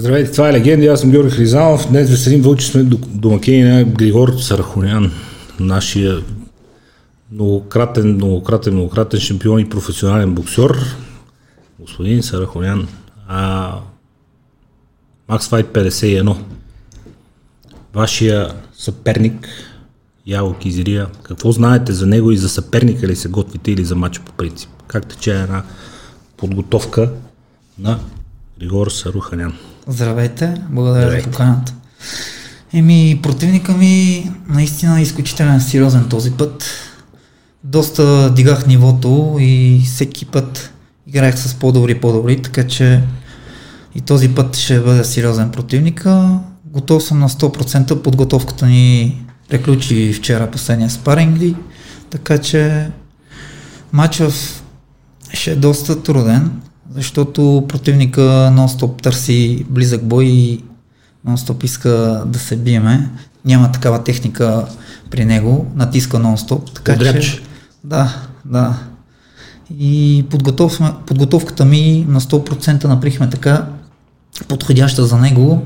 Здравейте, това е Легенди, аз съм Георги Хризанов. Днес Веселин Вълчи сме домакини на Григор Сарахонян, нашия многократен, многократен, многократен шампион и професионален боксер. Господин Сарахонян, а, Макс Файт 51. Вашия съперник, Яго Кизирия, какво знаете за него и за съперника ли се готвите или за матча по принцип? Как тече една подготовка на Григор Саруханян? Здравейте, благодаря Здравейте. за поканата. Еми, противника ми наистина е изключително сериозен този път. Доста дигах нивото и всеки път играех с по-добри и по-добри, така че и този път ще бъде сериозен противника. Готов съм на 100%. Подготовката ни приключи вчера последния спаринг така че матчът ще е доста труден защото противника нон-стоп търси близък бой и нон-стоп иска да се биеме. Няма такава техника при него, натиска нон-стоп. Така Подряч. че, да, да. И подготов, подготовката ми на 100% наприхме така подходяща за него,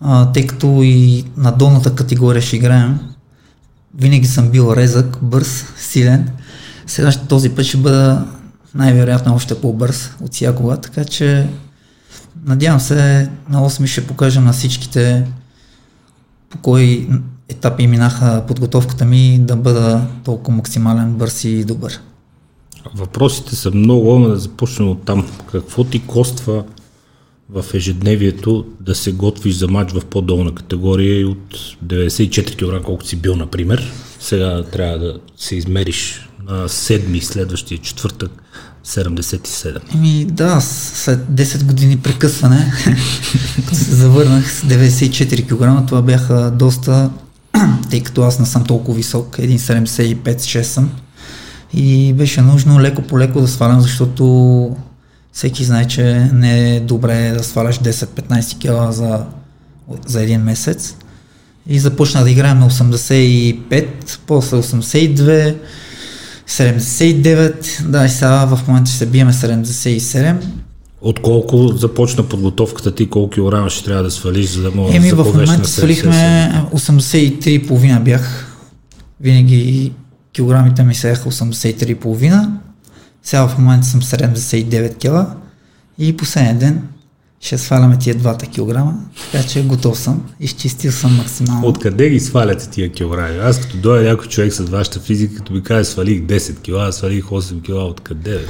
а, тъй като и на долната категория ще играем. Винаги съм бил резък, бърз, силен. Сега този път ще бъда най-вероятно още по-бърз от всякога, така че надявам се на 8 ще покажа на всичките по кой етапи минаха подготовката ми да бъда толкова максимален, бърз и добър. Въпросите са много, но да започнем от там. Какво ти коства в ежедневието да се готвиш за матч в по-долна категория и от 94 кг, колкото си бил, например. Сега трябва да се измериш на седми, следващия четвъртък 77. Еми да, след 10 години прекъсване се завърнах с 94 кг. Това бяха доста, тъй като аз не съм толкова висок, 1,75-6 съм. И беше нужно леко по леко да свалям, защото всеки знае, че не е добре да сваляш 10-15 кг за, за един месец. И започнах да играем на 85, после 82, 79, да, и сега в момента ще се биеме 77. Отколко започна подготовката ти, колко килограма ще трябва да свалиш, за да можеш Еми, да в момента свалихме 83,5 бях. Винаги килограмите ми сеяха 83,5. Сега в момента съм 79 кила и последния ден ще сваляме тия двата килограма, така че готов съм, изчистил съм максимално. Откъде ги сваляте тия килограми? Аз като дойда някой човек с вашата физика, като ми каже свалих 10 кила, свалих 8 кила, откъде?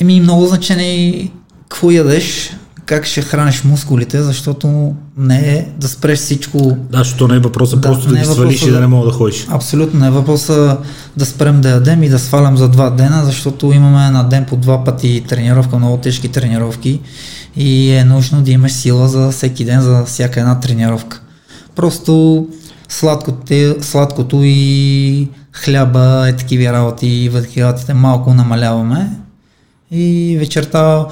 Еми много значение какво ядеш, как ще храниш мускулите, защото не е да спреш всичко. Да, защото не е въпроса да, просто да е ги свалиш и да не мога да ходиш. Абсолютно не е въпроса да спрем да ядем и да свалям за два дена, защото имаме на ден по два пъти тренировка, много тежки тренировки и е нужно да имаш сила за всеки ден, за всяка една тренировка. Просто сладкото, сладкото и хляба, е такива работи, вътрешните малко намаляваме и вечерта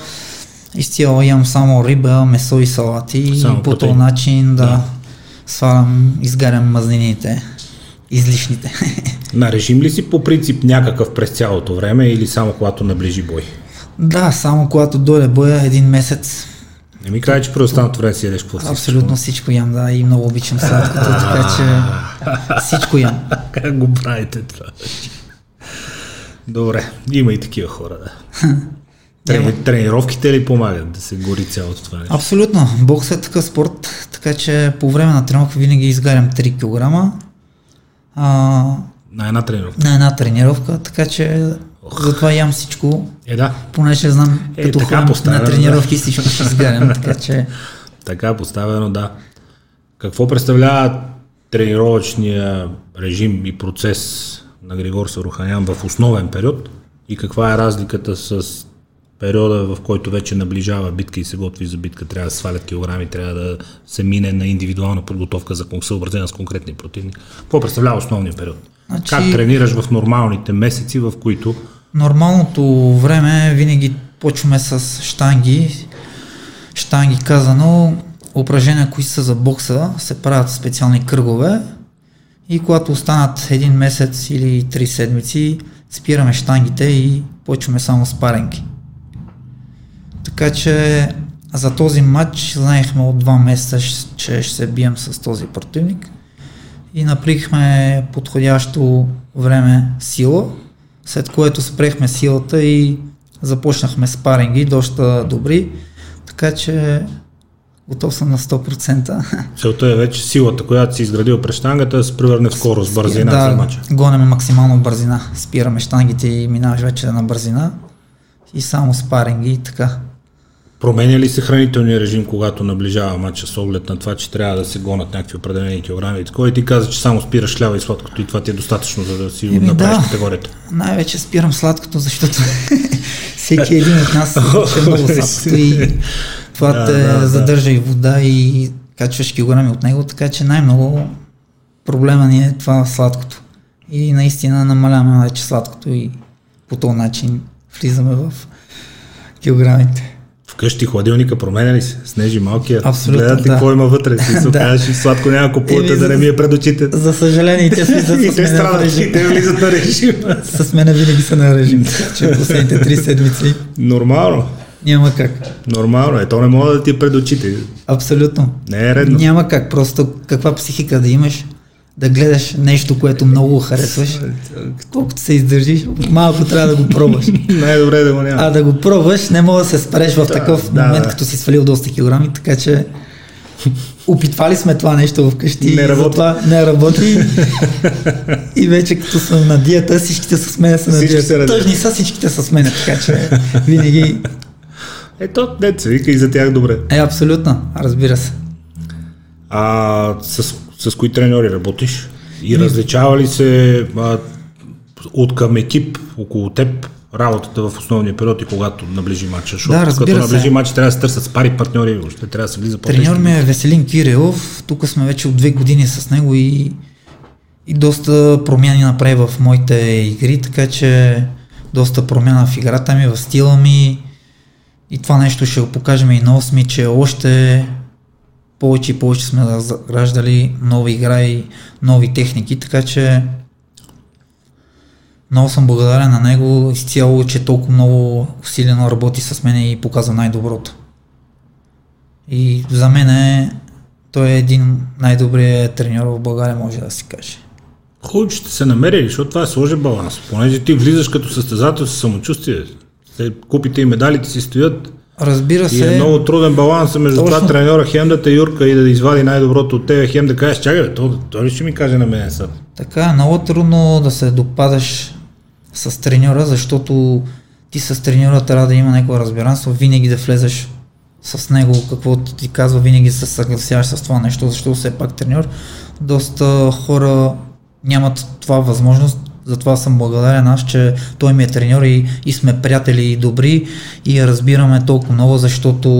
изцяло ям само риба, месо и салати само и по този начин да, да свалям, изгарям мазнините, излишните. На режим ли си по принцип някакъв през цялото време или само когато наближи бой? Да, само когато дойде боя един месец. Не ми кажа, че през останалото време си ядеш какво Абсолютно всичко ям, да, и много обичам сладкото, така че всичко ям. Как го правите това? Добре, има и такива хора, да. Трени, тренировките ли помагат да се гори цялото това нещо? Абсолютно. Бокс е такъв спорт, така че по време на тренировка винаги изгарям 3 кг. А, на една тренировка? На една тренировка, така че. Затова ям всичко. Е, да. Понеже знам, е, като така на тренировки да. всичко ще изгарям, така че... Така поставено, да. Какво представлява тренировъчния режим и процес на Григор Саруханян в основен период и каква е разликата с периода, в който вече наближава битка и се готви за битка, трябва да свалят килограми, трябва да се мине на индивидуална подготовка за съобразена с конкретни противник. Какво представлява основния период? Значи, как тренираш в нормалните месеци, в които... Нормалното време винаги почваме с штанги. Штанги казано, упражнения, които са за бокса, се правят специални кръгове и когато останат един месец или три седмици, спираме штангите и почваме само с паренки. Така че за този матч знаехме от два месеца, че ще се бием с този противник и наприхме подходящо време сила, след което спрехме силата и започнахме спаринги, доста добри, така че готов съм на 100%. Целта е вече силата, която си изградил през штангата, да се превърне в скорост, бързина да, за мача. гонеме максимално бързина. Спираме штангите и минаваш вече на бързина и само спаринги и така. Променя ли се хранителния режим, когато наближава матча с оглед на това, че трябва да се гонат някакви определени килограми? Кой ти каза, че само спираш хляба и сладкото и това ти е достатъчно, за да си Еми, направиш да, категорията? Най-вече спирам сладкото, защото всеки един от нас е много сладкото и това да, те да, задържа да. и вода и качваш килограми от него, така че най-много проблема ни е това сладкото. И наистина намаляваме вече сладкото и по този начин влизаме в килограмите. Вкъщи хладилника променя ли се? Снежи малкия. Абсолютно, Гледат ли да. какво има вътре? Си да. кажеш и сладко няма купувате да не ми е пред очите. За съжаление, и те влизат и те страдат, и те влизат на режим. с мен винаги са на режим, че последните три седмици. Нормално. Няма как. Нормално е, то не мога да ти е пред очите. Абсолютно. Не е редно. Няма как, просто каква психика да имаш, да гледаш нещо, което много харесваш, колкото се издържиш, малко трябва да го пробваш. Най-добре да го няма. А да го пробваш, не мога да се спреш в такъв да, момент, да. като си свалил доста килограми, така че опитвали сме това нещо вкъщи не работи. това не работи. и вече като съм на диета, всичките с мен са на диета. Тъжни са, всичките с мен, така че винаги... Ето, деца, вика и за тях добре. Е, абсолютно, разбира се. А с с кои треньори работиш? И различава ли се а, от към екип около теб работата в основния период и когато наближи матча? Защото да, разбира като наближи матча трябва да се търсят с пари партньори, още трябва да се влиза по Треньор ми е Веселин Кирилов, тук сме вече от две години с него и, и доста промяни направи в моите игри, така че доста промяна в играта ми, в стила ми и това нещо ще го покажем и на 8, че още повече и повече сме заграждали нови игра нови техники, така че много съм благодарен на него изцяло, че толкова много усилено работи с мен и показа най-доброто. И за мен е, той е един най-добрият треньор в България, може да си каже. Хубаво, че сте се намерили, защото това е сложен баланс. Понеже ти влизаш като състезател с самочувствие. Купите и медалите си стоят, Разбира се. И е много труден баланс между точно. това треньора хем да те юрка и да извади най-доброто от тебе, хем да кажеш, чакай, то, то ли ще ми каже на мен са? Така, много трудно да се допадаш с треньора, защото ти с треньора трябва да има някакво разбиранство, винаги да влезеш с него, какво ти казва, винаги се съгласяваш с това нещо, защото все пак треньор. Доста хора нямат това възможност затова съм благодарен аз, че той ми е треньор и, и сме приятели и добри и разбираме толкова много, защото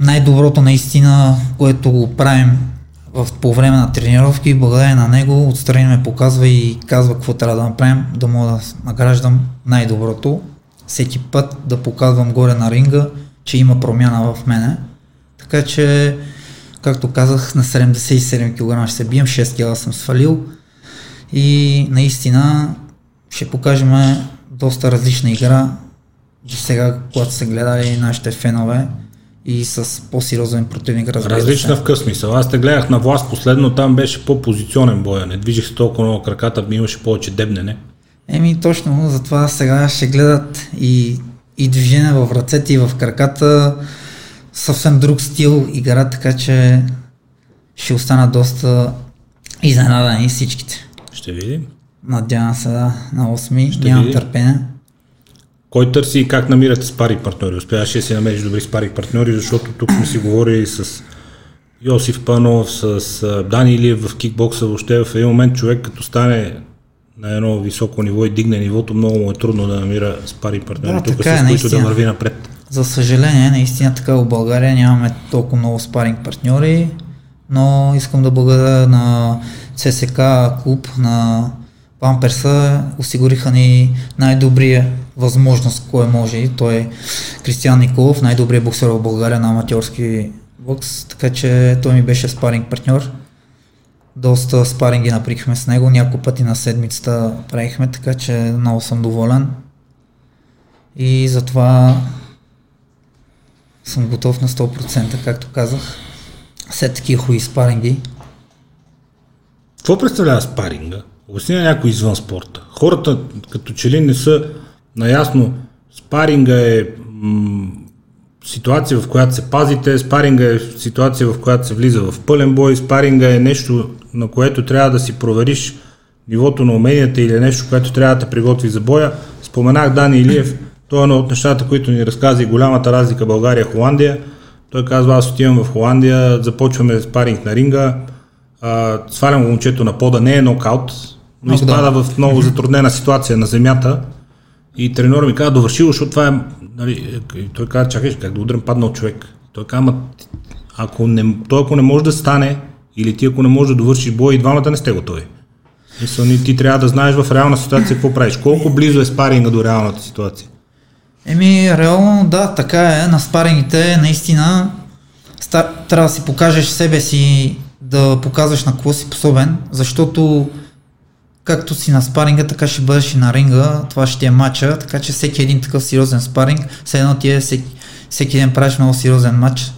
най-доброто наистина, което го правим в, по време на тренировки, благодарение на него, отстрани ме показва и казва какво трябва да направим, да мога да награждам най-доброто. Всеки път да показвам горе на ринга, че има промяна в мене. Така че, както казах, на 77 кг ще се бием, 6 кг съм свалил и наистина ще покажем доста различна игра до сега, когато са гледали нашите фенове и с по-сериозен противник, Различна се. в къс смисъл. Аз те гледах на власт последно, там беше по-позиционен боя. Не движих се толкова много краката, ми имаше повече дебнене. Еми точно, затова сега ще гледат и, и движение в ръцете и в краката, съвсем друг стил игра, така че ще остана доста изненадани всичките. Ще видим. Надявам се да, на 8. Ще Нямам видим. търпение. Кой търси и как намирате спари партньори? Успяваш ли си намериш добри спари партньори, защото тук сме си говорили с Йосиф Панов, с Дани Илиев в кикбокса, въобще в един момент човек като стане на едно високо ниво и дигне нивото, много му е трудно да намира спари партньори да, тук, с е, които да върви напред. За съжаление, наистина така в България нямаме толкова много спаринг партньори, но искам да благодаря на ЦСК клуб на Памперса осигуриха ни най-добрия възможност, кое може той е Кристиан Николов, най-добрият боксер в България на аматьорски бокс, така че той ми беше спаринг партньор. Доста спаринги наприхме с него, няколко пъти на седмицата правихме, така че много съм доволен. И затова съм готов на 100%, както казах. След такива хубави спаринги. Какво представлява спаринга? Обясни на някой извън спорта. Хората като че ли не са наясно. Спаринга е м- ситуация, в която се пазите, спаринга е ситуация, в която се влиза в пълен бой, спаринга е нещо, на което трябва да си провериш нивото на уменията или е нещо, което трябва да те приготви за боя. Споменах Дани Илиев, той е едно от нещата, които ни разказа и голямата разлика България-Холандия. Той казва, аз отивам в Холандия, започваме спаринг на ринга, а, свалям момчето на пода, не е нокаут, но изпада в много затруднена ситуация на земята и треньор ми каза, довърши защото това е, нали, той каза, чакай, как да удрям паднал човек. Той каза, ако не, той ако не може да стане, или ти ако не може да довършиш бой, и двамата не сте готови. Мисля, ти трябва да знаеш в реална ситуация какво правиш. Колко близо е спаринга до реалната ситуация? Еми, реално да, така е. На спарингите наистина трябва да си покажеш себе си, да показваш на какво си способен, защото както си на спаринга, така ще бъдеш и на ринга, това ще е матча, така че всеки един такъв сериозен спаринг, все едно ти е всеки, всеки ден правиш много сериозен матч,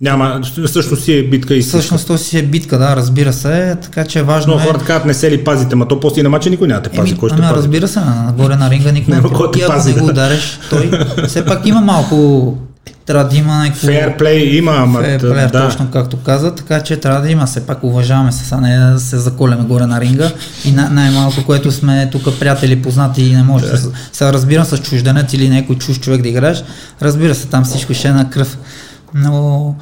няма, всъщност си е битка и Всъщност то си е битка, да, разбира се, така че е важно Но е... хората казват, не се ли пазите, ма то после на мача никой няма те пази, кой ще ами, пази? разбира се, нагоре на ринга никой не ти ако не го удариш, той все пак има малко трябва да има някакво... Play има, ама... Play, да. точно както каза, така че трябва да има, все пак уважаваме се, а не да се заколяме горе на ринга и най-малко, което сме тук приятели, познати и не може да се разбирам с чужденец или някой чуж човек да играеш, разбира се, там всичко ще е на кръв. Но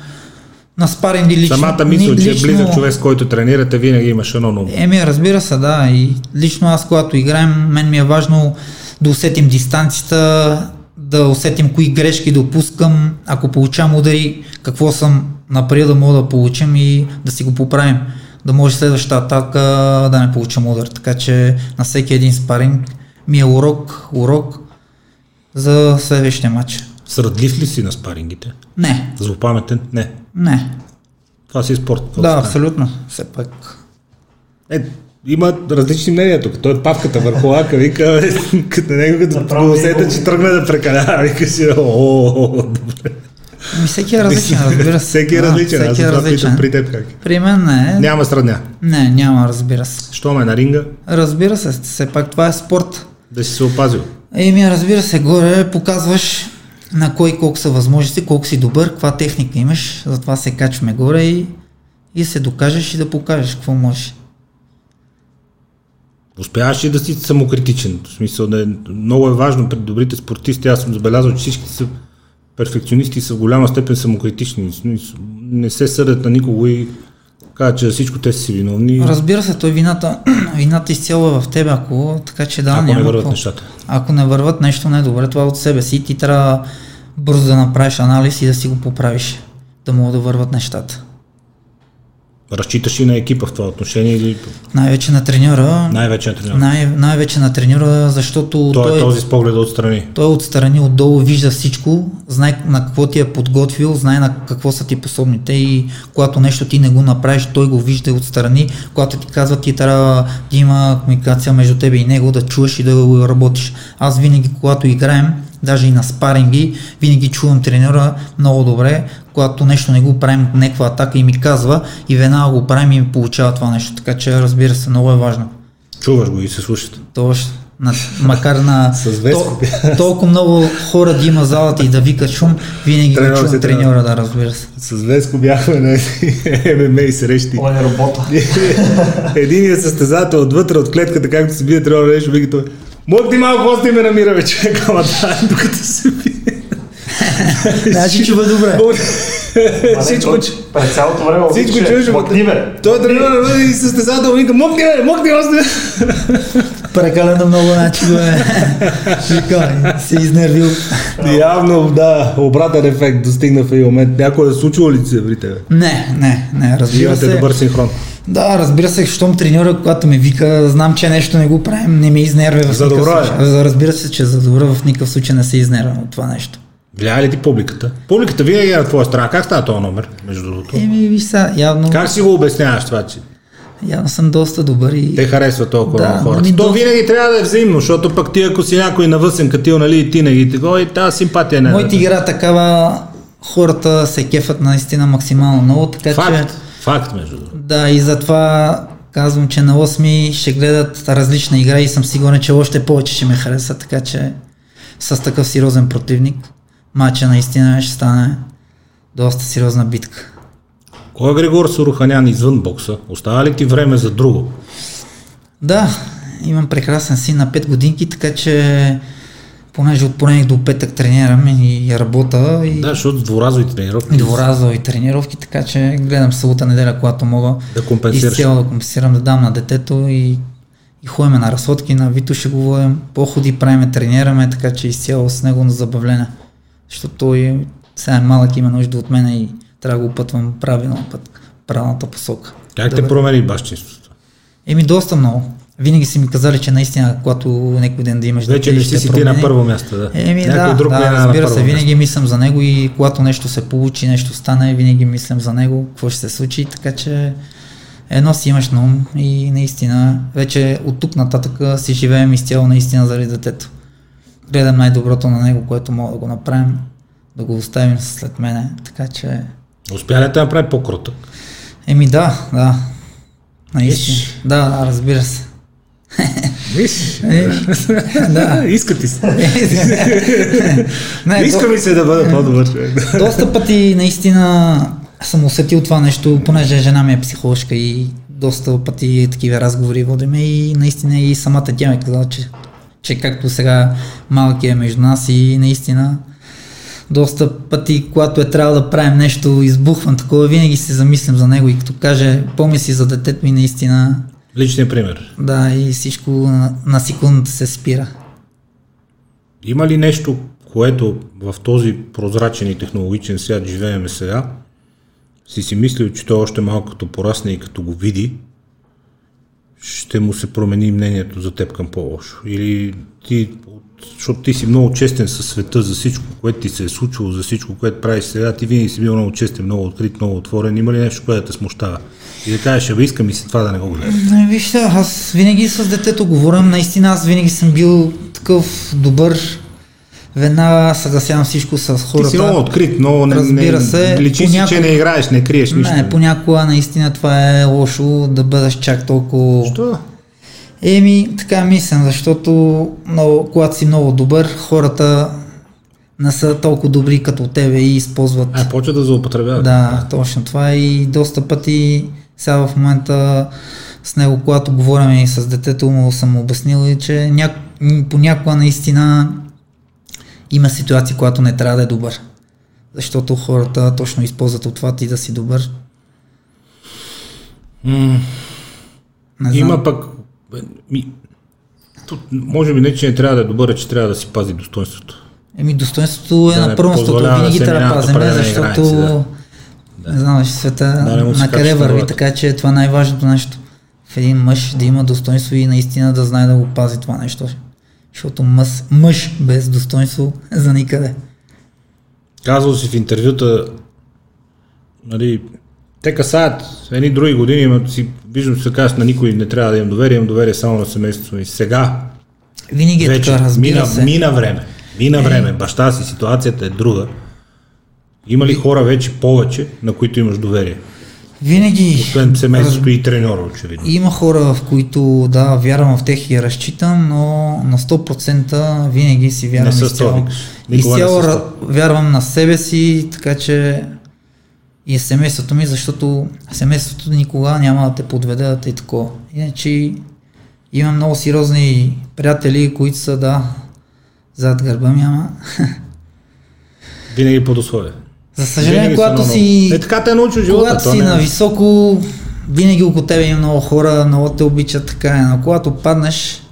на спаринги лично. Самата мисъл, че е близък човек, с който тренирате, винаги имаш едно ново. Еми, разбира се, да. И лично аз, когато играем, мен ми е важно да усетим дистанцията, да усетим кои грешки допускам, ако получавам удари, какво съм направил да мога да получим и да си го поправим. Да може следващата атака да не получим удар. Така че на всеки един спаринг ми е урок, урок за следващия матч. Срадлив ли си на спарингите? Не. Злопаметен? Не. Не. Това си е спорт. Да, стане. абсолютно. Все пак. Е, има различни мнения тук. Той е павката върху лака, вика, като него като го усета, че тръгне да прекалява, вика си, о, добре. Ми всеки е различен, разбира се. всеки е различен, да, всеки аз е различен. при теб как При мен не. Няма сравня. Не, няма, разбира се. Що ме на ринга? Разбира се, все пак това е спорт. Да си се опазил. Еми, разбира се, горе показваш на кой колко са възможности, колко си добър, каква техника имаш, затова се качваме горе и, и се докажеш и да покажеш какво можеш. Успяваш ли да си самокритичен? В смисъл да е, много е важно пред добрите спортисти. Аз съм забелязал, че всички са перфекционисти са в голяма степен самокритични. Не се съдят на никого и казват, че за всичко те са си виновни. Разбира се, той вината, вината изцяло е в теб, ако така че да, ако няма не върват какво. нещата. Ако не върват нещо не е добре, това от себе си. Ти трябва бързо да направиш анализ и да си го поправиш, да могат да върват нещата. Разчиташ и на екипа в това отношение или... Най-вече на треньора. Най-вече на треньора. Най- най-вече на треньора, защото той, той е този с поглед отстрани. Той е отстрани, отдолу вижда всичко, знае на какво ти е подготвил, знае на какво са ти пособните и когато нещо ти не го направиш, той го вижда отстрани, когато ти казва ти трябва да има комуникация между тебе и него, да чуеш и да го работиш. Аз винаги, когато играем, даже и на спаринги, винаги чувам тренера много добре, когато нещо не го правим, някаква атака и ми казва и веднага го правим и ми получава това нещо. Така че разбира се, много е важно. Чуваш го и се слушате. Точно. На, макар на то, толкова много хора да има залата и да вика шум, винаги го чувам треньора, да разбира се. С Веско бяхме на ММА срещи. Това е работа. Единият състезател отвътре от клетката, както се бие, трябва да нещо, вика той. Мога ти малко гости ме намира, човек, ама да, докато се бие. Значи чува добре. Всичко. През цялото време Всичко чуеш, мъкни бе. Той тренира и състезател вика, мъкни бе, мъкни още. Прекалено много бе. Вика, се изнервил. Явно, да, обратен ефект достигна в един момент. Някой е случило ли се при тебе? Не, не, не, разбира Имате се. добър синхрон. Да, разбира се, щом треньора, когато ме вика, знам, че нещо не го правим, не ме изнервя в За никакъв добро е. случай. Разбира се, че за добро в никакъв случай не се изнервя от това нещо. Влияе ли ти публиката? Публиката винаги е на твоя страна. Как става този номер, между другото? Еми, виж са, явно, Как си го обясняваш това, че явно съм доста добър и... те харесват толкова Да, много хората? То доста- винаги трябва да е взаимно, защото пък ти ако си някой навъсен катил, нали, и ти не ги такова, и тази симпатия не е. Моята игра такава хората се кефат наистина максимално много, така Факт, че... факт между другото. Да, и затова казвам, че на 8 ще гледат различна игра и съм сигурен, че още повече ще ме хареса, така че с такъв сериозен противник матча наистина ще стане доста сериозна битка. Кой е Григор Соруханян извън бокса? Остава ли ти време за друго? Да, имам прекрасен син на 5 годинки, така че понеже от понеделник до петък тренирам и работа. И... Да, защото дворазови тренировки. Дворазови тренировки, така че гледам събота неделя, когато мога да компенсираш. изцяло да компенсирам, да дам на детето и, и ходим на разходки, на Вито ще го водим, походи правиме, тренираме, така че изцяло с него на забавление. Защото той сега е малък, има нужда от мен и трябва да го пътвам правилно път, правилната посока. Как да те промени бащинството? Еми доста много. Винаги са ми казали, че наистина, когато някой ден да имаш Вече не си си ти на първо място, да. Еми Някой да, друг да, е разбира се, винаги мислям за него и когато нещо се получи, нещо стане, винаги мислям за него, какво ще се случи, така че едно си имаш на ум и наистина вече от тук нататък си живеем изцяло наистина заради детето. Гледам най-доброто на него, което мога да го направим, да го оставим след мене, така че... Успя ли да направи по-кротък? Еми да, да. Наистина. Да, разбира се. Виж? да. Иска ти се. не, Иска ми се да бъда по-добър човек. доста пъти наистина съм усетил това нещо, понеже жена ми е психоложка и доста пъти такива разговори водиме и наистина и самата тя ми казала, че, че както сега малки е между нас и наистина доста пъти, когато е трябвало да правим нещо, избухвам такова, винаги се замислям за него и като каже, помисли за детето ми, наистина Личният пример. Да, и всичко на, на секундата се спира. Има ли нещо, което в този прозрачен и технологичен свят живееме сега, си си мислил, че той още малко като порасне и като го види, ще му се промени мнението за теб към по-лошо? Или ти, защото ти си много честен със света за всичко, което ти се е случило, за всичко, което правиш сега, ти винаги си бил много честен, много открит, много отворен. Има ли нещо, което те смущава? И да кажеш, абе искам и си това да не го гледам. Вижте, аз винаги с детето говорям, наистина аз винаги съм бил такъв добър, веднага съгласявам всичко с хората. Ти си много открит, но не, Разбира се, личи понякога... си, че не играеш, не криеш нищо. Не, понякога наистина това е лошо да бъдеш чак толкова... Що? Еми, така мислям, защото много, когато си много добър, хората не са толкова добри като тебе и използват... А, почва да злоупотребяват. Да, точно това и доста пъти сега в момента с него, когато говорим и с детето му, съм обяснил, че ня... понякога наистина има ситуации, когато не трябва да е добър. Защото хората точно използват от това ти да си добър. Mm. Има пък... Ми... Тут, може би не, че не трябва да е добър, а че трябва да си пази достоинството. Еми, достоинството е да на първо защото винаги да трябва да пазим, защото да. Да. Не знам, света да, на къде върви, така че това е най-важното нещо. В един мъж да има достоинство и наистина да знае да го пази това нещо. Защото мъж, мъж без достоинство за никъде. Казвал си в интервюта, нали, те касаят едни други години, но си, виждам, че се казват на никой не трябва да имам доверие, имам доверие само на семейството ми. Сега, Винаги е вече, така, разбира мина, се. мина време, мина е. време, баща си, ситуацията е друга. Има ли хора вече повече, на които имаш доверие? Винаги. Освен семейството и треньора, очевидно. Има хора, в които да, вярвам в тях и разчитам, но на 100% винаги си вярвам не изцяло. Изцяло вярвам на себе си, така че и семейството ми, защото семейството никога няма да те подведе и такова. Иначе имам много сериозни приятели, които са, да, зад гърба ми, ама... Винаги под условие. За съжаление, когато си... Е, така те е научил живота. Когато си не... на високо, винаги около тебе има много хора, много те обичат така. Е. Но когато паднеш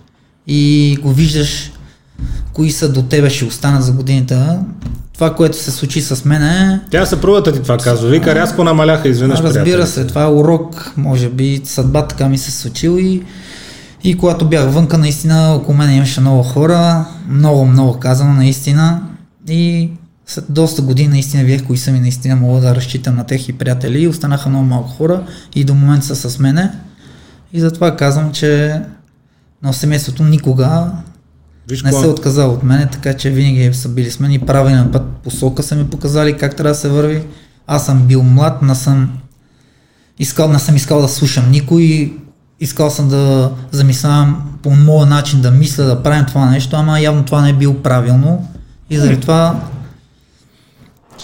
и го виждаш, кои са до тебе ще останат за годината, това, което се случи с мен е... Тя съпругата ти това казва. Вика, рязко намаляха изведнъж Разбира приятели. се, това е урок, може би съдба така ми се случил и, и когато бях вънка, наистина около мен имаше много хора, много, много казано наистина и след доста години наистина вие, кои са ми наистина мога да разчитам на тех и приятели. Останаха много малко хора и до момента са с мене. И затова казвам, че на семейството никога Виж не се е отказал от мене, така че винаги са били с мен и правилен път, посока са ми показали как трябва да се върви. Аз съм бил млад, не съм искал, не съм искал да слушам никой, искал съм да замислявам по моя начин да мисля, да правим това нещо, ама явно това не е било правилно и заради това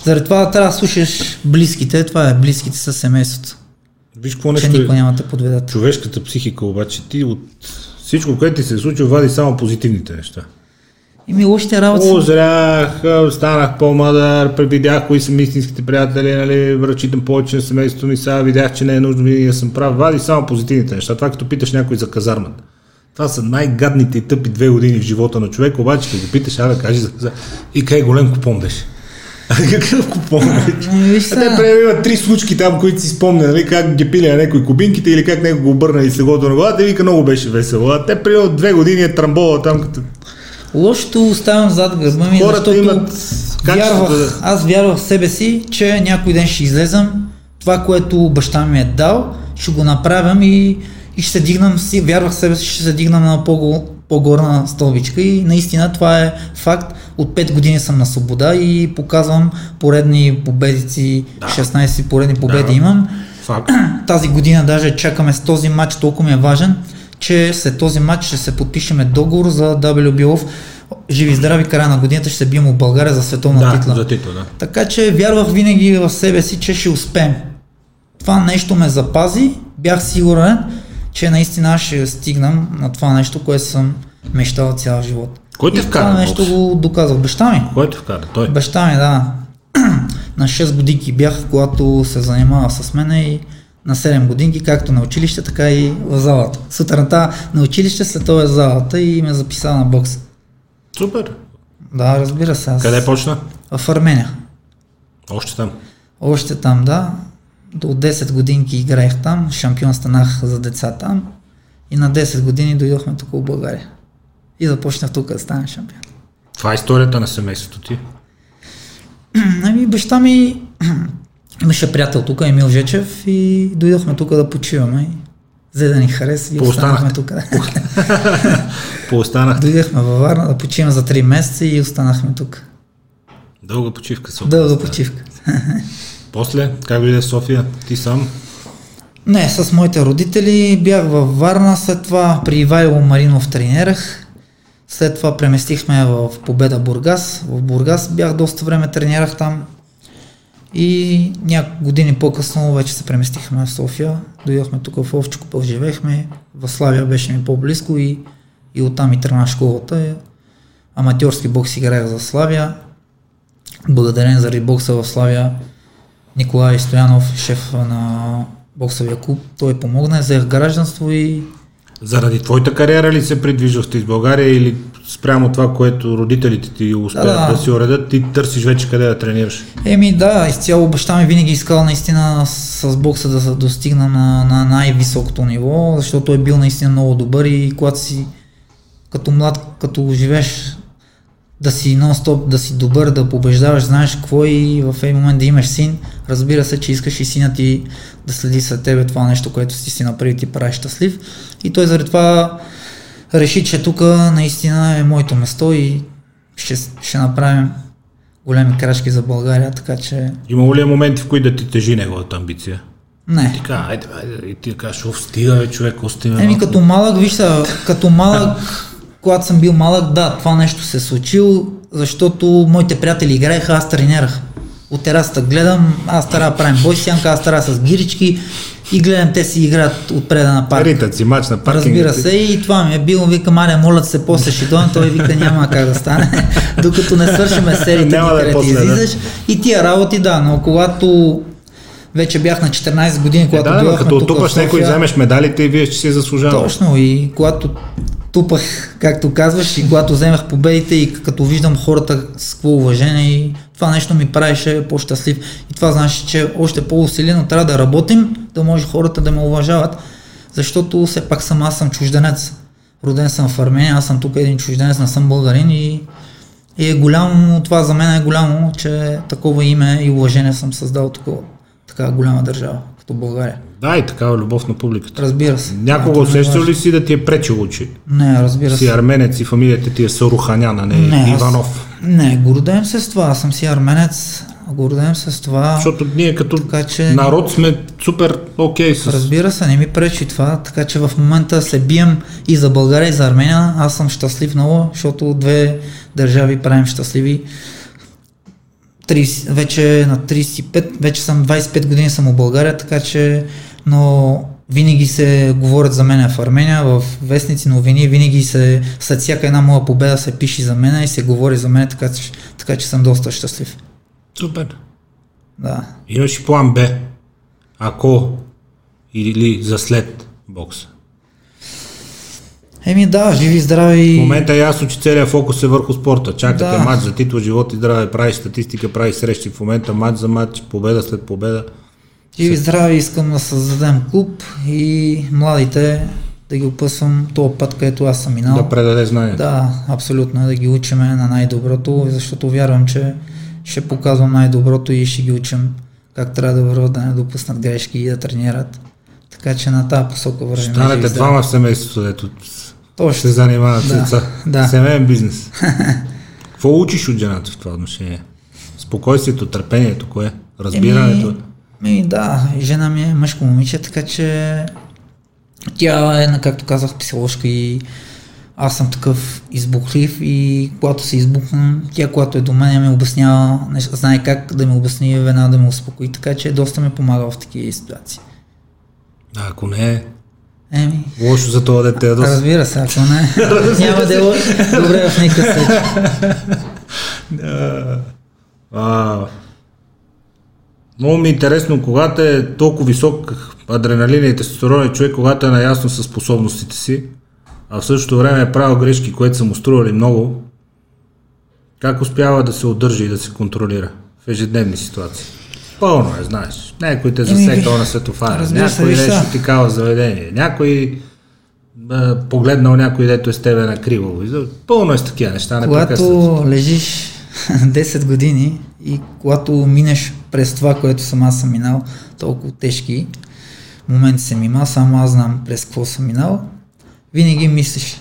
заради това трябва да слушаш близките, това е близките с семейството, Виж какво че нещо никой е няма да подведат. човешката психика, обаче ти от всичко, което ти се случва, вади само позитивните неща. И ми лошите работи Озрях, станах по-мъдър, видях кои са ми истинските приятели, нали, разчитам повече на семейството ми, сега видях, че не е нужно винаги да съм прав. Вади само позитивните неща. Това е като питаш някой за казармата. Това са най-гадните и тъпи две години в живота на човек, обаче като го питаш, абе, кажи за казармата. И къде голем купон беше? Какъв купон? Ами, виж те преди има три случки там, които си спомня, нали, как ги пили на някой кубинките или как него го обърна и сегото на главата и вика много беше весело. А те преди две години е трамбола там като Лошото оставям зад гърба ми, Хората защото имат вярвах, да- аз вярвах в себе си, че някой ден ще излезам, това, което баща ми е дал, ще го направям и, и ще се дигнам, си, вярвах в себе си, ще се дигнам на по- по-горна стълбичка и наистина това е факт. От 5 години съм на свобода и показвам поредни победици, 16 поредни победи Да. имам. факт. Тази година даже чакаме с този матч, толкова ми е важен, че след този матч ще се подпишеме договор за WBO. Живи и здрави, края на годината ще се бием в България за световна да, титла. за титла, да. Така че вярвах винаги в себе си, че ще успеем. Това нещо ме запази, бях сигурен, че наистина ще стигнам на това нещо, което съм мечтал цял живот. Кой те вкара това нещо го доказах. Баща ми. Кой те вкара? Той. Баща ми, да. на 6 годинки бях, когато се занимава с мен и на 7 годинки, както на училище, така и в залата. Сутринта на училище, след това е залата и ме записа на бокс. Супер. Да, разбира се. Аз... Къде почна? В Армения. Още там. Още там, да. До 10 годинки играех там, шампион станах за деца там и на 10 години дойдохме тук в България. И започнах тук да стана шампион. Това е историята на семейството ти. Ами баща ми имаше приятел тук, Емил Жечев и дойдохме тук да почиваме. Взе да ни хареса и останахме тук. Поостанах. Дойдохме във Варна да почиваме за 3 месеца и останахме тук. Дълга почивка. Дълга почивка. После, как дойде в София? Ти сам? Не, с моите родители бях във Варна, след това при Ивайло Маринов тренирах. След това преместихме в Победа Бургас. В Бургас бях доста време тренирах там. И няколко години по-късно вече се преместихме в София. Дойдохме тук в Овчо купел, живеехме. В Славия беше ми по-близко и, и оттам и тръгна школата. Аматьорски бокс играех за Славия. Благодарен заради бокса в Славия Николай Стоянов, шеф на боксовия клуб, той помогна, взех гражданство и Заради твоята кариера ли се придвижвахте из България или спрямо това, което родителите ти успеят Да, да, да. си уредят, ти търсиш вече къде да тренираш? Еми да, изцяло баща ми винаги искал наистина с, бокса да се достигна на, на най-високото ниво, защото той е бил наистина много добър и когато си като млад, като живееш да си нон-стоп, да си добър, да побеждаваш, знаеш какво и в един момент да имаш син, разбира се, че искаш и сина ти да следи след тебе това нещо, което си си направи ти прави щастлив. И той заради това реши, че тук наистина е моето место и ще, ще направим големи крачки за България, така че Имало ли е моменти, в които да ти тежи неговата амбиция? не. Ти кажа, айде, айде, и ти кажеш, стига, бе, човек, ости ме. Еми малко». като малък, виж като малък, когато съм бил малък, да, това нещо се е случило, защото моите приятели играеха, аз тренирах. От терасата гледам, аз да правим бой сянка, аз трябва с гирички и гледам те си играят отпреда на парк. Ритат си мач на паркинга. Разбира се, и това ми е било, вика, Маля, моля се, после ще дойдем, той вика, няма как да стане, докато не свършиме сериите, Няма да е после, да. излизаш. И тия работи, да, но когато вече бях на 14 години, Е, когато да, но дойдохме като тук отупаш някой вземеш медалите и вие, че си заслужава. точно и когато тупах, както казваш, и когато вземах победите и като виждам хората с какво уважение и това нещо ми правеше по-щастлив. И това значи, че още по-усилено трябва да работим, да може хората да ме уважават, защото все пак съм, аз съм чужденец. Роден съм в Армения, аз съм тук един чужденец, не съм българин и, и е голямо, това за мен е голямо, че такова име и уважение съм създал такова, така голяма държава, като България. Да, и такава любов на публиката. Разбира се. Някога усещал ли си да ти е пречило, че Не, разбира си се. арменец и фамилията ти е Саруханян, а не, Не, аз- Иванов? Не, гордеем се с това. Аз съм си арменец. Гордеем се с това. Защото ние като Така че- народ сме супер окей с... Разбира се, не ми пречи това, така че в момента се бием и за България, и за Армения. Аз съм щастлив много, защото две държави правим щастливи. 30, вече на 35, вече съм 25 години съм в България, така че, но винаги се говорят за мен в Армения, в вестници, новини, винаги се, след всяка една моя победа се пише за мен и се говори за мен, така че, така че съм доста щастлив. Супер. Да. Имаш и план Б. Ако или за след бокса. Еми да, живи здрави. В момента е ясно, че целият фокус е върху спорта. Чакате Да. матч за титла, живот и здраве, прави статистика, прави срещи. В момента матч за матч, победа след победа. Живи здрави, искам да създадем клуб и младите да ги опъсвам този път, където аз съм минал. Да предаде знания. Да, абсолютно, да ги учиме на най-доброто, защото вярвам, че ще показвам най-доброто и ще ги учим как трябва да върват, да не допуснат грешки и да тренират. Така че на тази посока вървим. Станете двама в семейството, дето се Точно. занимават с Да, деца. да. Семейен бизнес. Какво учиш от жената в това отношение? Спокойствието, търпението, кое? Разбирането. Еми, еми, да, жена ми е мъжко момиче, така че тя е, както казах, психоложка и аз съм такъв избухлив и когато се избухнам, тя, когато е до мен, ми обяснява, неща, знае как да ми обясни веднага да ме успокои, така че доста ме помага в такива ситуации. А, ако не е Еми, лошо за това дете, да разбира се, ако не, няма да е ло- добре в никакъв случай. А, много ми е интересно, когато е толкова висок адреналин и тестостерон и човек, когато е наясно със способностите си, а в същото време е правил грешки, които са му стрували много, как успява да се удържа и да се контролира в ежедневни ситуации? Пълно е, знаеш. Някой те засекал на светофара, някой нещо сега. ти кава в заведение, някой а, погледнал някой, дето е с тебе на криво. Пълно е с такива неща. Когато лежиш 10 години и когато минеш през това, което съм аз съм минал, толкова тежки моменти съм имал, само аз знам през какво съм минал, винаги мислиш.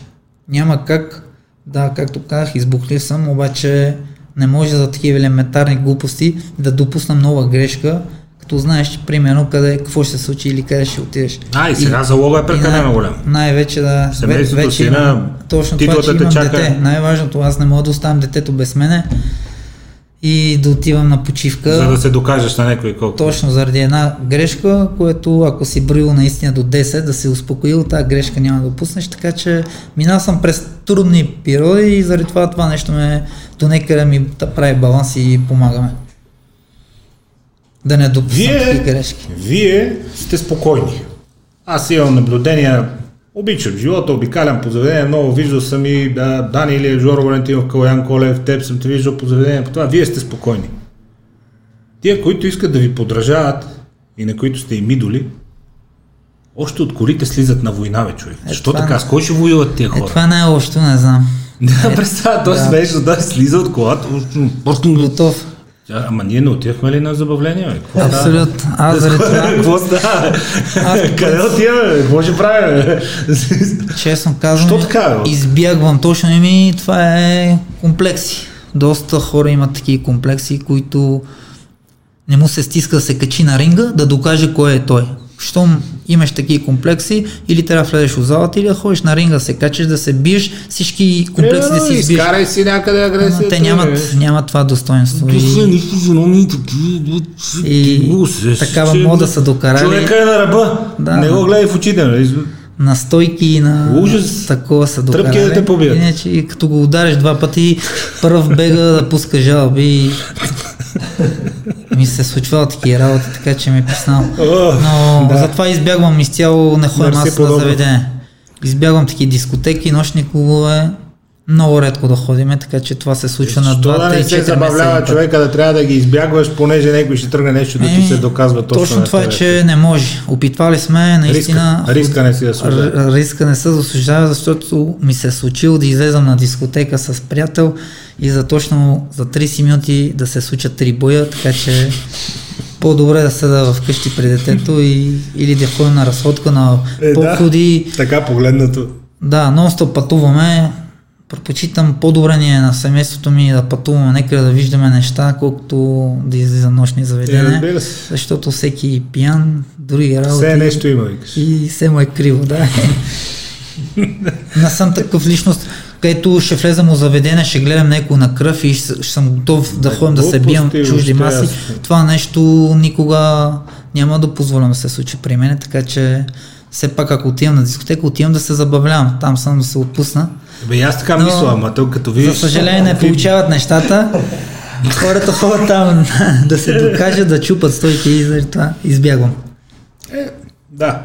Няма как, да, както казах, избухлив съм, обаче не може за такива елементарни глупости да допусна нова грешка, като знаеш, примерно къде, какво ще се случи или къде ще отидеш. А, и сега залога е прекалено И най- голям. Най-вече да. Семейството вече си имам- на Точно това, че имам чака. дете. Най-важното, аз не мога да оставям детето без мене и да отивам на почивка. За да се докажеш на някой колко. Точно заради една грешка, което ако си броил наистина до 10, да се успокоил, тази грешка няма да допуснеш, така че минал съм през трудни периоди и заради това това нещо ме до някъде ми да прави баланс и помагаме. Да не такива Вие, грешки. вие сте спокойни. Аз имам наблюдения, обичам живота, обикалям по заведения, много виждал съм и да, Дани или Жоро Валентинов, Калян Колев, теб съм те виждал по заведения, по това вие сте спокойни. Тия, които искат да ви подражават и на които сте им идоли, още от колите слизат на война, бе, човек. Защо това така? С кой ще воюват тия Е, хора? това е най-лошото, не знам. Да, представя, той Да. смешно, да, слиза от колата. Готов. А, Ама ние не отивахме ли на забавление, бе? Какво? Абсолютно. Аз заради това, Какво става? Аз Къде отиваме? Какво ще правим? честно казвам, Що така, бе? избягвам точно ми, това е комплекси. Доста хора имат такива комплекси, които не му се стиска да се качи на ринга, да докаже кой е той. Щом имаш такива комплекси, или трябва да влезеш в залата, или да ходиш на ринга, да се качиш, да се биеш, всички комплекси да си Примерно, избиеш. Изкарай си някъде Но агресията. те нямат, нямат това достоинство. И, нищо виновни такива. и такава мода са докарали. Човека е на ръба. Да. Не го гледай в очите. нали? на стойки и на Ужас. такова са Тръпки докарали. да те побият. Иначе и като го удариш два пъти, първ бега да пуска жалби и ми се случвало такива работи, така че ми е писнал. Но да. затова избягвам изцяло, на подобно. заведение. Избягвам такива дискотеки, нощни клубове, много редко да ходиме, така че това се случва на Защо 2, да 3, не 4 се забавлява месеца. човека да трябва да ги избягваш, понеже някой ще тръгне нещо да ти Еми, се доказва точно. Точно на това е, че не може. Опитвали сме наистина. Риска, риска не служа. Р- риска не се заслужава, защото ми се е случило да излезам на дискотека с приятел и за точно за 30 минути да се случат три боя, така че по-добре да седа вкъщи при детето и, или да ходим на разходка на Е, походи. да, така погледнато. Да, нон пътуваме. Предпочитам по-добре е на семейството ми да пътуваме некъде да виждаме неща, колкото да излиза нощни Е, заведения. се. защото всеки пиян, други работи. Все нещо има, викаш. И все му е криво, да. Не съм такъв личност, където ще влезам в заведение, ще гледам някой на кръв и ще, ще съм готов да Е, ходим да се бием чужди маси. Това нещо никога няма да позволям да се случи при мен, така че все пак ако отивам на дискотека, отивам да се забавлявам. Там съм да се отпусна. Бе, аз така Но, мисля, ама то като видиш... За съжаление не получават нещата. Хората ходят там да се докажат, да чупат стойки и заради това избягвам. Е, да.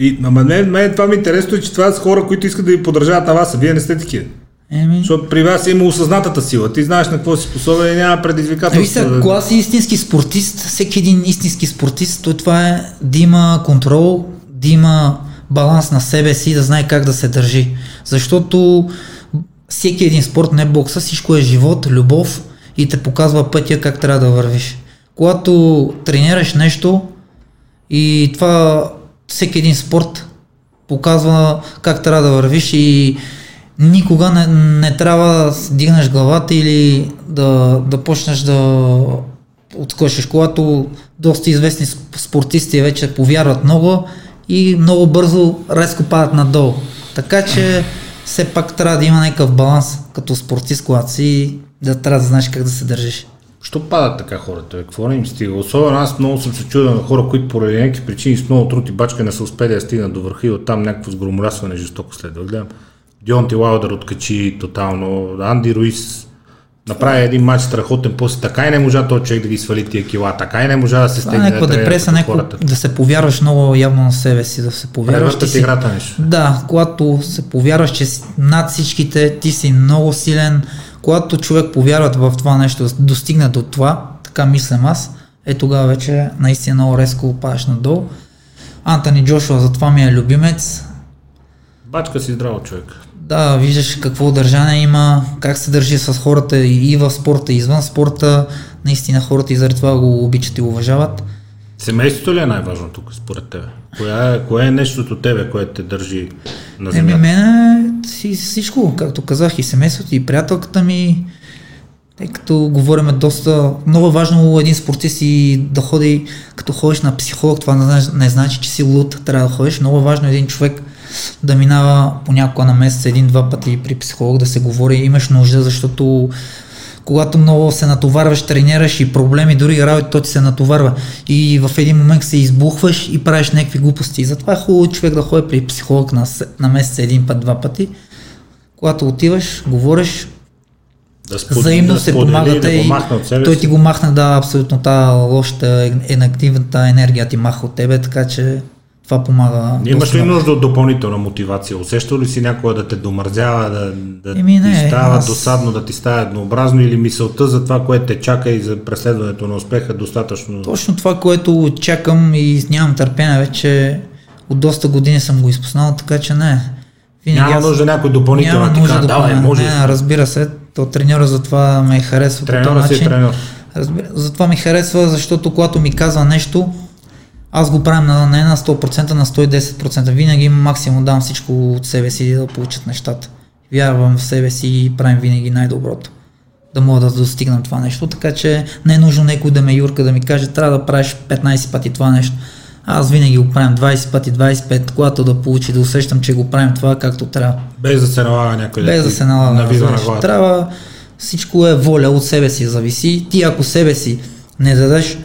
И, ама мен, мен това ми е интересно, че това са хора, които искат да ви поддържават на вас, а вие не сте такива. Еми, Защото при вас има осъзнатата сила. Ти знаеш на какво си способен и няма Ами предизвикателство. сега, кога си истински спортист, всеки един истински спортист, то това е да има контрол, да има баланс на себе си, да знае как да се държи. Защото всеки един спорт, не бокса, всичко е живот, любов и те показва пътя как трябва да вървиш. Когато тренираш нещо и това всеки един спорт показва как трябва да вървиш и никога не, не трябва да дигнеш главата или да, да почнеш да откошеш, когато доста известни сп- спортисти вече повярват много и много бързо резко падат надолу. Така че все пак трябва да има някакъв баланс като спортист, когато си да трябва да знаеш как да се държиш. Що падат така хората? Какво не им стига? Особено аз много съм се чудил на хора, които поради някакви причини с много труд и бачка не са успели да стигнат до върха и оттам някакво сгромолясване жестоко следва. Гледам. Дионти Лаудър откачи тотално. Анди Руис направи един матч страхотен, после така и не можа този човек да ги свали тия кила, така и не можа да се е стегне някаква да депресия, някакво, да се повярваш много явно на себе си, да се повярваш. Ти си- играта нещо. Да, когато се повярваш, че над всичките, ти си много силен, когато човек повярва в това нещо, достигне до това, така мислям аз, е тогава вече наистина много резко падаш надолу. Антони Джошуа затова ми е любимец. Бачка си здраво човек. Да, виждаш какво държание има, как се държи с хората и в спорта, и извън спорта. Наистина хората и заради това го обичат и уважават. Семейството ли е най-важно тук, според тебе? Коя е, кое е нещото тебе, което те държи на Еми, земята? мене си всичко, както казах, и семейството, и приятелката ми, тъй като говорим доста, много е важно един спортист и да ходи, като ходиш на психолог, това не, значи- не значи, че си луд, трябва да ходиш. Много е важно един човек да минава понякога на месец един-два пъти при психолог да се говори, имаш нужда, защото когато много се натоварваш, тренираш и проблеми, дори работи, то ти се натоварва. И в един момент се избухваш и правиш някакви глупости. И затова е хубаво човек да ходи при психолог на, на месец един път, два пъти. Когато отиваш, говориш, Да сподели- взаимно да се помагате да и махне от себе той ти го махна, да, абсолютно тази лошата, енергивната енергия ти маха от тебе, така че това помага. Имаш ли нужда от допълнителна мотивация? Усещал ли си някога да те домързява, да, да Еми, не, ти става аз- досадно, да ти става еднообразно или мисълта за това, което те чака и за преследването на успеха достатъчно? Точно това, което чакам и нямам търпение вече от доста години съм го изпуснал, така че не. Винаги Няма аз- нужда някой допълнително Няма нужда давай, допълнително. може. Не, разбира се, то треньора затова ме харесва Треньора си е треньор. Разбира, затова ми харесва, защото когато ми казва нещо, аз го правя на, не на 100%, на 110%. Винаги максимум дам всичко от себе си да получат нещата. Вярвам в себе си и правим винаги най-доброто. Да мога да достигна това нещо, така че не е нужно някой да ме юрка да ми каже, трябва да правиш 15 пъти това нещо. Аз винаги го правим 20 пъти, 25, когато да получи, да усещам, че го правим това както трябва. Без да се налага някой Без да се налага. на главата. Трябва, всичко е воля от себе си зависи. Ти ако себе си не дадеш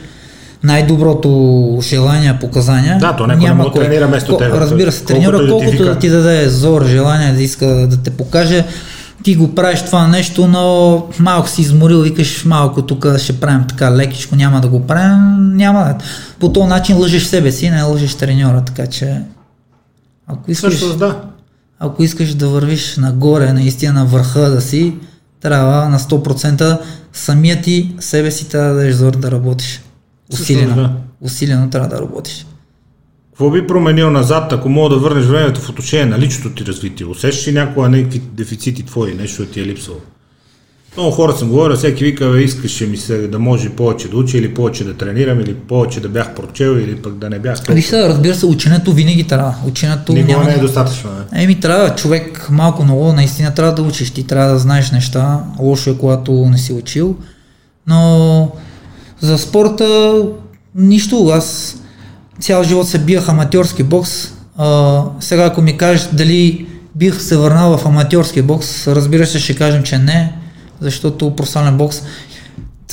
най-доброто желание, показания, Да, то някой не няма да кой. тренира вместо теб. Разбира се, Колкото да ти колкото да ти даде зор, желание да иска да те покаже, ти го правиш това нещо, но малко си изморил, викаш малко тук ще правим така лекичко, няма да го правим, няма. По този начин лъжеш себе си, не лъжеш треньора, така че ако искаш, Всъщност да. ако искаш да вървиш нагоре, наистина на върха да си, трябва на 100% самия ти себе си трябва да дадеш зор да работиш. Усилено. Да. Усилено трябва да работиш. Какво би променил назад, ако мога да върнеш времето в отношение на личното ти развитие? Усещаш ли някога някакви дефицити твои, нещо да ти е липсвало? Много хора съм говорил, всеки вика, бе, искаше ми се да може повече да уча или повече да тренирам или повече да бях прочел или пък да не бях. Виж се, разбира се, ученето винаги трябва. Ученето Никога не е достатъчно. Не? Еми, трябва човек малко много, наистина трябва да учиш, ти трябва да знаеш неща. Лошо е, когато не си учил. Но за спорта нищо. Аз цял живот се биях аматьорски бокс. А, сега ако ми кажеш дали бих се върнал в аматьорски бокс, разбира се, ще кажем, че не, защото професионален бокс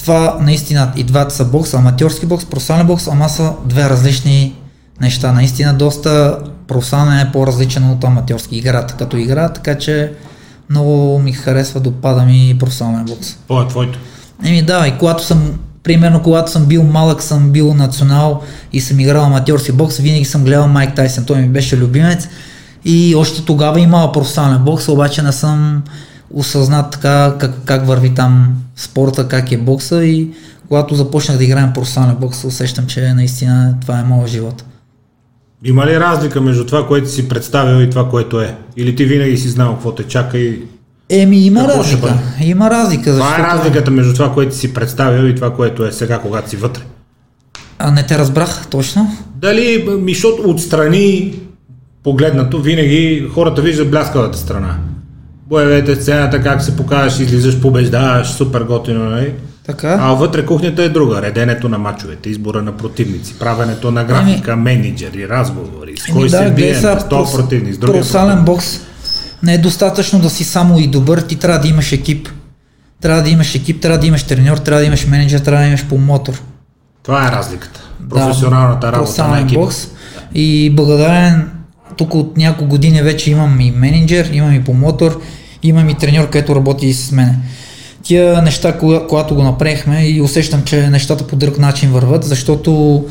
това наистина и двата са бокс, аматьорски бокс, професионален бокс, ама са две различни неща. Наистина доста професионален е по-различен от аматьорски играта като игра, така че много ми харесва да отпада ми професионален бокс. По е твоето? Еми да, и когато съм, примерно когато съм бил малък, съм бил национал и съм играл аматьорски бокс, винаги съм гледал Майк Тайсън, той ми беше любимец и още тогава имала професионален бокс, обаче не съм осъзнат така как, как върви там спорта, как е бокса и когато започнах да играем професионален бокс, усещам, че наистина това е моят живот. Има ли разлика между това, което си представил и това, което е? Или ти винаги си знал какво те чака и Еми, има Какво разлика. Има разлика. Защото... Това е разликата между това, което си представил и това, което е сега, когато си вътре. А не те разбрах точно. Дали, Мишот отстрани погледнато, винаги хората виждат бляскавата страна. Боевете, сцената, как се покажеш, излизаш, побеждаваш, супер готино, нали? Така. А вътре кухнята е друга. Реденето на мачовете, избора на противници, правенето на графика, ами, менеджери, разговори, с кой да, се бие, с този противник, с другия противник. бокс не е достатъчно да си само и добър, ти трябва да имаш екип. Трябва да имаш екип, трябва да имаш треньор, трябва да имаш менеджер, трябва да имаш мотор. Това е разликата. Професионалната да, работа на екип. Бокс. И благодарен тук от няколко години вече имам и менеджер, имам и мотор, имам и треньор, който работи с мене. Тия неща, когато го направихме и усещам, че нещата по друг начин върват, защото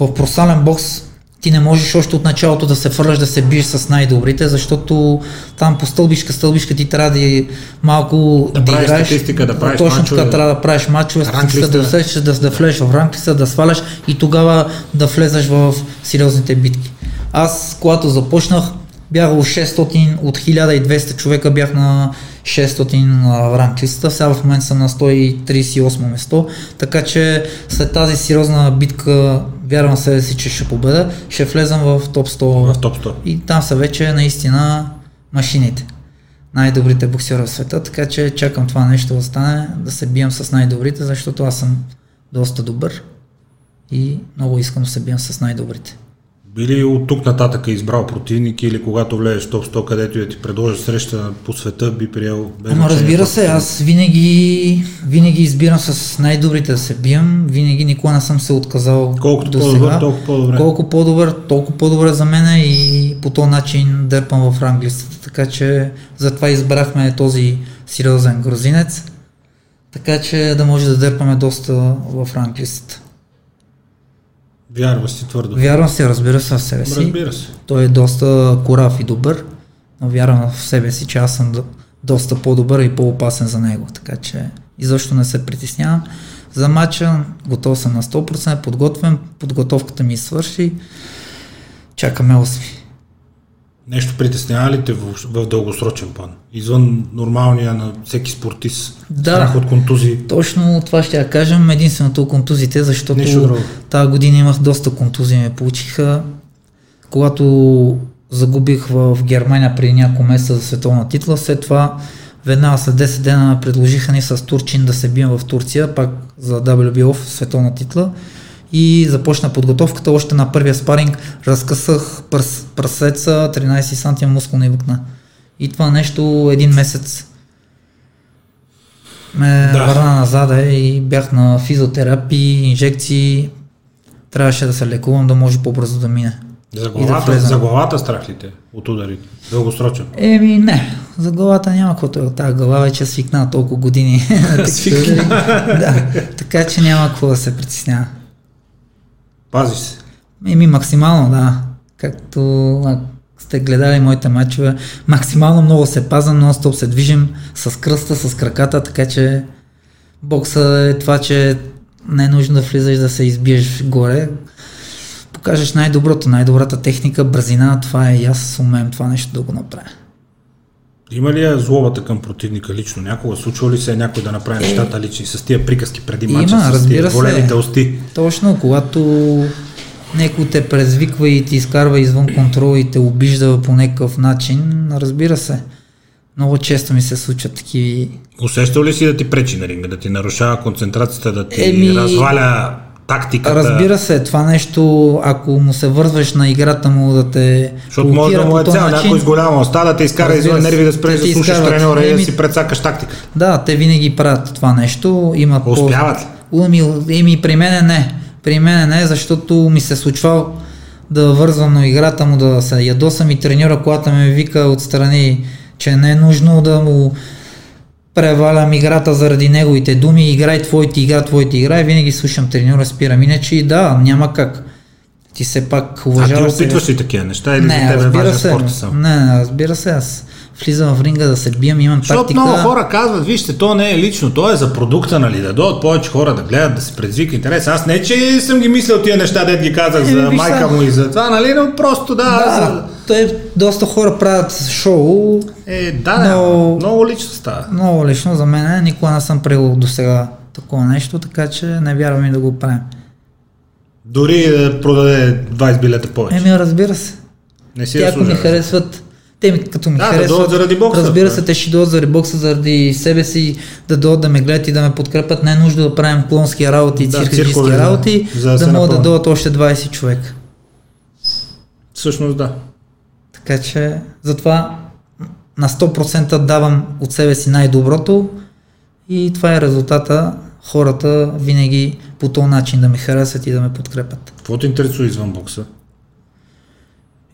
в професионален бокс ти не можеш още от началото да се фърляш, да се биеш с най-добрите, защото там по стълбишка, стълбишка ти трябва да малко да, да правиш играеш. статистика, да правиш Точно така трябва да правиш мачове, да усещаш, да, да влезеш в ранглиста, да сваляш и тогава да влезеш в сериозните битки. Аз, когато започнах, бях от 600, от 1200 човека бях на 600 в ранглистата, сега в момента съм на 138 место, така че след тази сериозна битка вярвам себе си, че ще победа, ще влезам в топ 100. В топ 100. И там са вече наистина машините. Най-добрите боксера в света, така че чакам това нещо да стане, да се бием с най-добрите, защото аз съм доста добър и много искам да се бием с най-добрите. Би ли от тук нататък е избрал противник или когато влезеш в топ 100, където я ти предложи среща по света, би приел... Ама разбира се, аз винаги, винаги избирам с най-добрите да се бием, винаги никога не съм се отказал Колкото до по-добър, сега. толкова по-добре. Колко по-добър, толкова по-добре за мен и по този начин дърпам в ранглистата, така че затова избрахме този сериозен грузинец, така че да може да дърпаме доста в ранглистата. Вярваш си твърдо. Вярвам си, разбира се, в себе си. Разбира се. Той е доста корав и добър, но вярвам в себе си, че аз съм доста по-добър и по-опасен за него. Така че изобщо не се притеснявам. За матча готов съм на 100%, подготвен, подготовката ми свърши. Чакаме 8. Нещо притеснява ли те в, в дългосрочен план? Извън нормалния на всеки спортист да, страх от контузии? Точно това ще я кажем. Единственото контузите, защото тази година имах доста контузии, ме получиха. Когато загубих в Германия преди няколко месеца за световна титла, след това веднага след 10 дена предложиха ни с Турчин да се бием в Турция, пак за WBO в световна титла и започна подготовката. Още на първия спаринг разкъсах пръс, пръсеца 13 см мускулни въкна. И това нещо един месец ме да. върна назад и бях на физиотерапии, инжекции. Трябваше да се лекувам да може по-бързо да мине. За главата, да за главата страх ли те от удари? Дългосрочен? Еми не, за главата няма какво. Тази глава вече е свикна толкова години. да, така че няма какво да се притеснява. Пази се. Еми, максимално, да. Както сте гледали моите матчове, максимално много се пазам, но стоп се движим с кръста, с краката, така че бокса е това, че не е нужно да влизаш да се избиеш горе. Покажеш най-доброто, най-добрата техника, бързина, това е и аз умеем това нещо да го направя. Има ли я злобата към противника лично? Някога случва ли се някой да направи нещата лични с тия приказки преди мача, Има, с разбира тия се. големите усти? Точно, когато някой те презвиква и ти изкарва извън контрол и те обижда по някакъв начин, разбира се. Много често ми се случват такива Усещал ли си да ти пречи на ринга, да ти нарушава концентрацията, да ти Еми, разваля тактиката? Разбира се, това нещо, ако му се вързваш на играта му да те Защото може да му е цял, начин, някой с голяма оста да те изкара извън нерви да спреш да слушаш треньора и да си прецакаш тактиката. Да, те винаги правят това нещо. Имат по- Успяват ли? Еми, еми, при мене не. При мене не, защото ми се случва да вързвам на играта му, да се ядосам и треньора, когато ме вика отстрани, че не е нужно да му превалям играта заради неговите думи, играй твоите игра, твоите игра и винаги слушам треньора, спирам. Иначе и да, няма как. Ти все пак А ти уважаваш опитваш ли такива неща или за не, тебе е разбира важен се. спорта само? Не, не, разбира се, аз влизам в ринга да се биям, имам Защото тактика. много хора казват, вижте, то не е лично, то е за продукта, нали, да дойдат повече хора да гледат, да се предизвика интерес. Аз не, че съм ги мислил тия неща, дет ги казах за майка му и за това, нали, но просто да, Да, за... той, доста хора правят шоу, Е, да, да, Но- много лично става. много лично за мен, никога не съм правил до сега такова нещо, така че не вярвам и да го правим. Дори да продаде 20 билета повече. Еми, разбира се. не си Те ако ми харесват, те ми, като ми Да, да харесват, дойдат заради бокса, разбира да. се, те ще дойдат заради бокса, заради себе си, да дойдат да ме гледат и да ме подкрепят. Не е нужда да правим клонски работи, Да, циркове, да. работи, За да да, могат да дойдат още 20 човека. Всъщност да. Така че затова на 100% давам от себе си най-доброто и това е резултата. Хората винаги по този начин да ме харесват и да ме подкрепят. Какво те интересува извън бокса?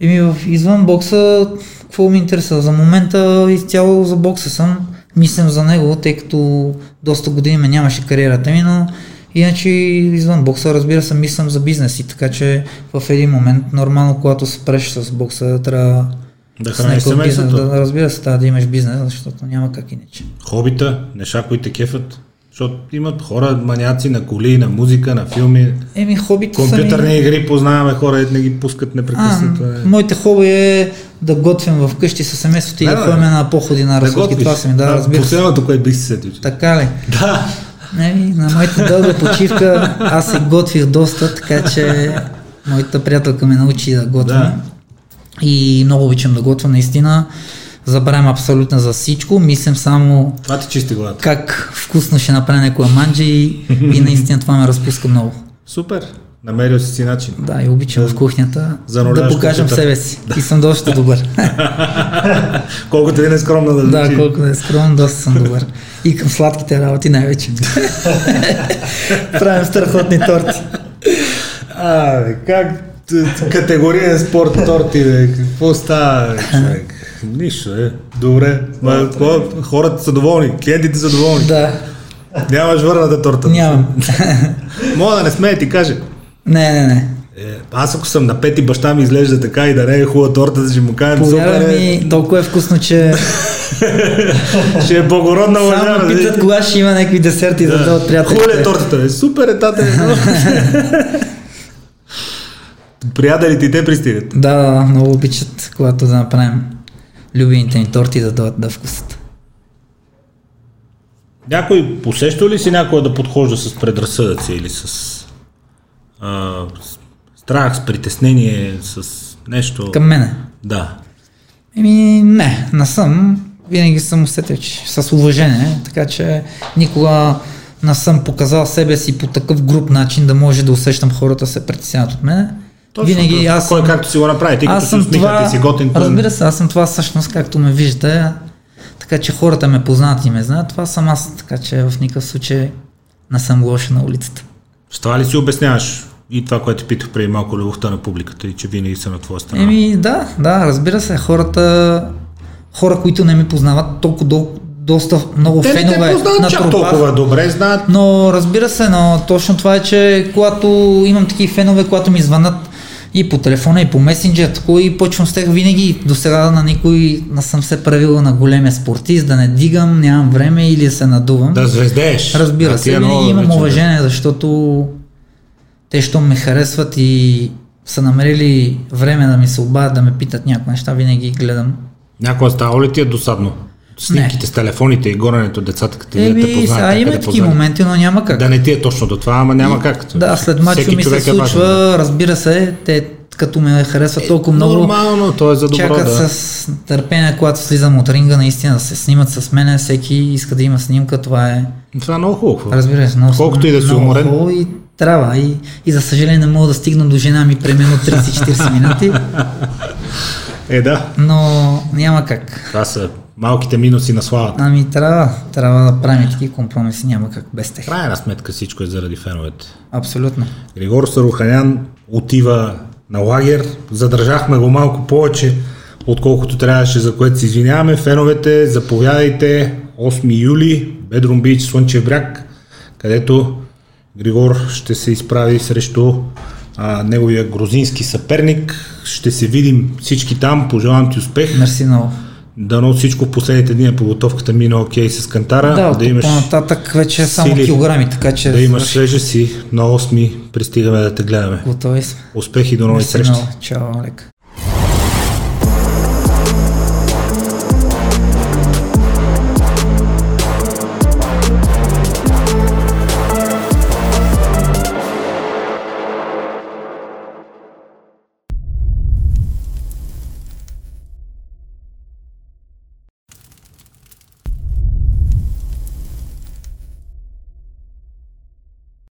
Еми в извън бокса, какво ми интересува? За момента изцяло за бокса съм. Мислям за него, тъй като доста години ме нямаше кариерата ми, но иначе извън бокса, разбира се, мислям за бизнес и така че в един момент, нормално, когато спреш с бокса, трябва Да храниш някакъв бизнес, семейството. да, разбира се, трябва да имаш бизнес, защото няма как иначе. Хобита, неща, които те кефят. Защото имат хора, маняци на коли, на музика, на филми. Еми, хобито са Компютърни ми... игри познаваме хора, не ги пускат А, непрекъснато. е. моите хоби е да готвим вкъщи със семейството и Да, да, да. ходим на походи на разходки. Това са ми, да, разбира се. Последното, което бих се сетил. Така ли? Да. Еми, на моята дълга почивка аз се готвих доста, така че моята приятелка ме научи да готвя. Да. И много обичам да готвя, наистина. Забравям абсолютно за всичко, мислям само Това ти чисти главата. как вкусно ще направя някоя манджа и, и наистина това ме разпуска много. Супер. Намерил си си начин. Да, и обичам в кухнята За да кухнята. себе си. И съм доста добър. Колкото и не е скромно да да, звучи. да е скромен, доста съм добър. И към сладките работи най-вече. Правим страхотни торти. А, бе, как категориен спорт торти, бе, какво става, бе, човек? Нищо, е. Добре. Ма, хората са доволни, клиентите са доволни. Да, Нямаш върната торта. нямам. Мога да не смее ти каже. Не, не, не. Е, аз ако съм на пет и баща ми изглежда така и да не е хубава торта, ще му кажем Повярвай супер, е, ми, толкова е вкусно, че ще е благородна само лъжа. ме питат кога ще има някакви десерти да дадат Хубава ли е приятелите. тортата? Бе? Супер е, тате. Приятелите и те пристигат. Да, да, да, много обичат, когато да направим любимите ни торти да дадат да вкусат. Някой посеща ли си някой да подхожда с предразсъдъци или с а, страх, с притеснение, с нещо? Към мене. Да. Еми, не, не съм. Винаги съм усетил, че с уважение, така че никога не съм показал себе си по такъв груп начин да може да усещам хората се притесняват от мене. Точно, Винаги аз Кой съм, както си го направи, ти като съм усмихнат това, и си готин. то- разбира се, аз съм това всъщност, както ме виждате, така че хората ме познават и ме знаят, това съм аз, така че в никакъв случай не съм лоша на улицата. С това ли си обясняваш и това, което питах преди малко, любовта на публиката и че винаги са на твоя страна? Еми, да, да, разбира се, хората, хора, които не ме познават, толкова до, доста много те не фенове те познават чак натрупах. толкова добре, знаят. Но разбира се, но точно това е, че когато имам такива фенове, когато ми звънат и по телефона, и по месенджер, тако и почвам с тях винаги. До сега на никой не съм се правил на големия спортист, да не дигам, нямам време или да се надувам. Да звездееш. Разбира А се, винаги имам вече, да. уважение, защото те, що ме харесват и са намерили време да ми се обадят, да ме питат някои неща, винаги гледам Някога става ли ти е досадно? Снимките с телефоните и горенето децата, като Еми, те познаят. сега те има такива моменти, но няма как. Да не ти е точно до това, ама няма как. Да, след Всеки ми се е случва, разбира се, те като ме харесват толкова много, Нормално, то е за добро чакат да... с търпение, когато слизам от ринга, наистина да се снимат с мене, всеки иска да има снимка, това е, Това е много хубаво. разбира се, много, Колкото и да си уморен. хубаво и трябва. И, и за съжаление не мога да стигна до жена ми примерно 30-40 минути, Е, да. но няма как. Това са малките минуси на славата. Ами трябва, трябва да правим такива компромиси, няма как без тях. Крайна сметка всичко е заради феновете. Абсолютно. Григор Саруханян отива на лагер. Задържахме го малко повече, отколкото трябваше, за което се извиняваме. Феновете, заповядайте 8 юли, Бедрум Бич, Слънчев бряг, където Григор ще се изправи срещу а, неговия грузински съперник. Ще се видим всички там. Пожелавам ти успех. Мерси много. Дано всичко в последните дни на подготовката мина окей с кантара. Да, да имаш по-нататък вече е само сили, килограми, така че да имаш свежа си. На 8 пристигаме да те гледаме. готови сме. Успехи до нови Мерси срещи. много. Чао, Олег.